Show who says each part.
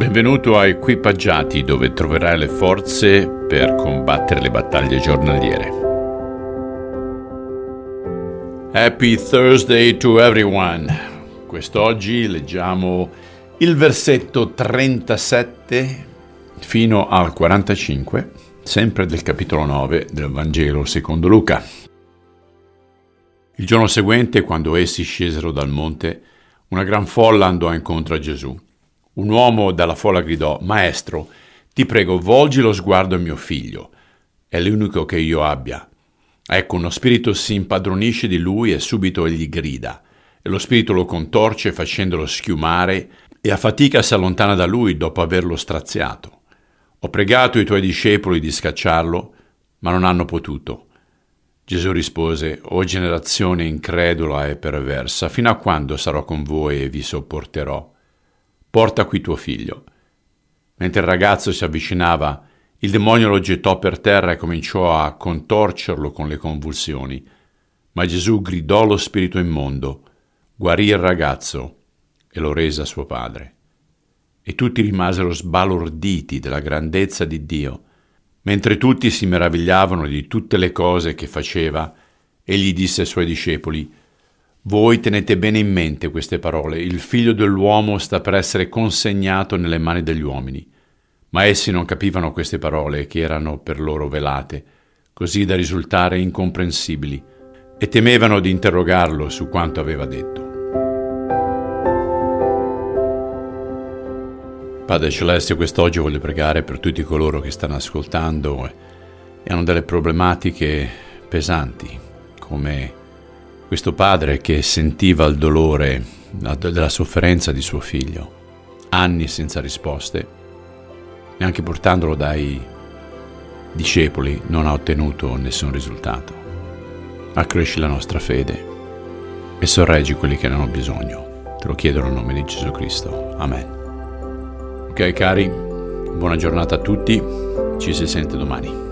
Speaker 1: Benvenuto a Equipaggiati dove troverai le forze per combattere le battaglie giornaliere. Happy Thursday to everyone. Quest'oggi leggiamo il versetto 37 fino al 45, sempre del capitolo 9 del Vangelo secondo Luca. Il giorno seguente, quando essi scesero dal monte, una gran folla andò incontro a Gesù un uomo dalla folla gridò, Maestro, ti prego, volgi lo sguardo a mio figlio. È l'unico che io abbia. Ecco, uno spirito si impadronisce di lui e subito egli grida. E lo spirito lo contorce facendolo schiumare e a fatica si allontana da lui dopo averlo straziato. Ho pregato i tuoi discepoli di scacciarlo, ma non hanno potuto. Gesù rispose, O generazione incredula e perversa, fino a quando sarò con voi e vi sopporterò? Porta qui tuo figlio. Mentre il ragazzo si avvicinava, il demonio lo gettò per terra e cominciò a contorcerlo con le convulsioni. Ma Gesù gridò lo spirito immondo, guarì il ragazzo e lo rese a suo padre. E tutti rimasero sbalorditi della grandezza di Dio. Mentre tutti si meravigliavano di tutte le cose che faceva, egli disse ai suoi discepoli, voi tenete bene in mente queste parole. Il figlio dell'uomo sta per essere consegnato nelle mani degli uomini. Ma essi non capivano queste parole che erano per loro velate, così da risultare incomprensibili, e temevano di interrogarlo su quanto aveva detto. Padre Celeste, quest'oggi voglio pregare per tutti coloro che stanno ascoltando e hanno delle problematiche pesanti, come questo padre che sentiva il dolore della sofferenza di suo figlio, anni senza risposte, neanche portandolo dai discepoli non ha ottenuto nessun risultato. Accresci la nostra fede e sorreggi quelli che ne hanno bisogno. Te lo chiedo nel nome di Gesù Cristo. Amen. Ok cari, buona giornata a tutti, ci si sente domani.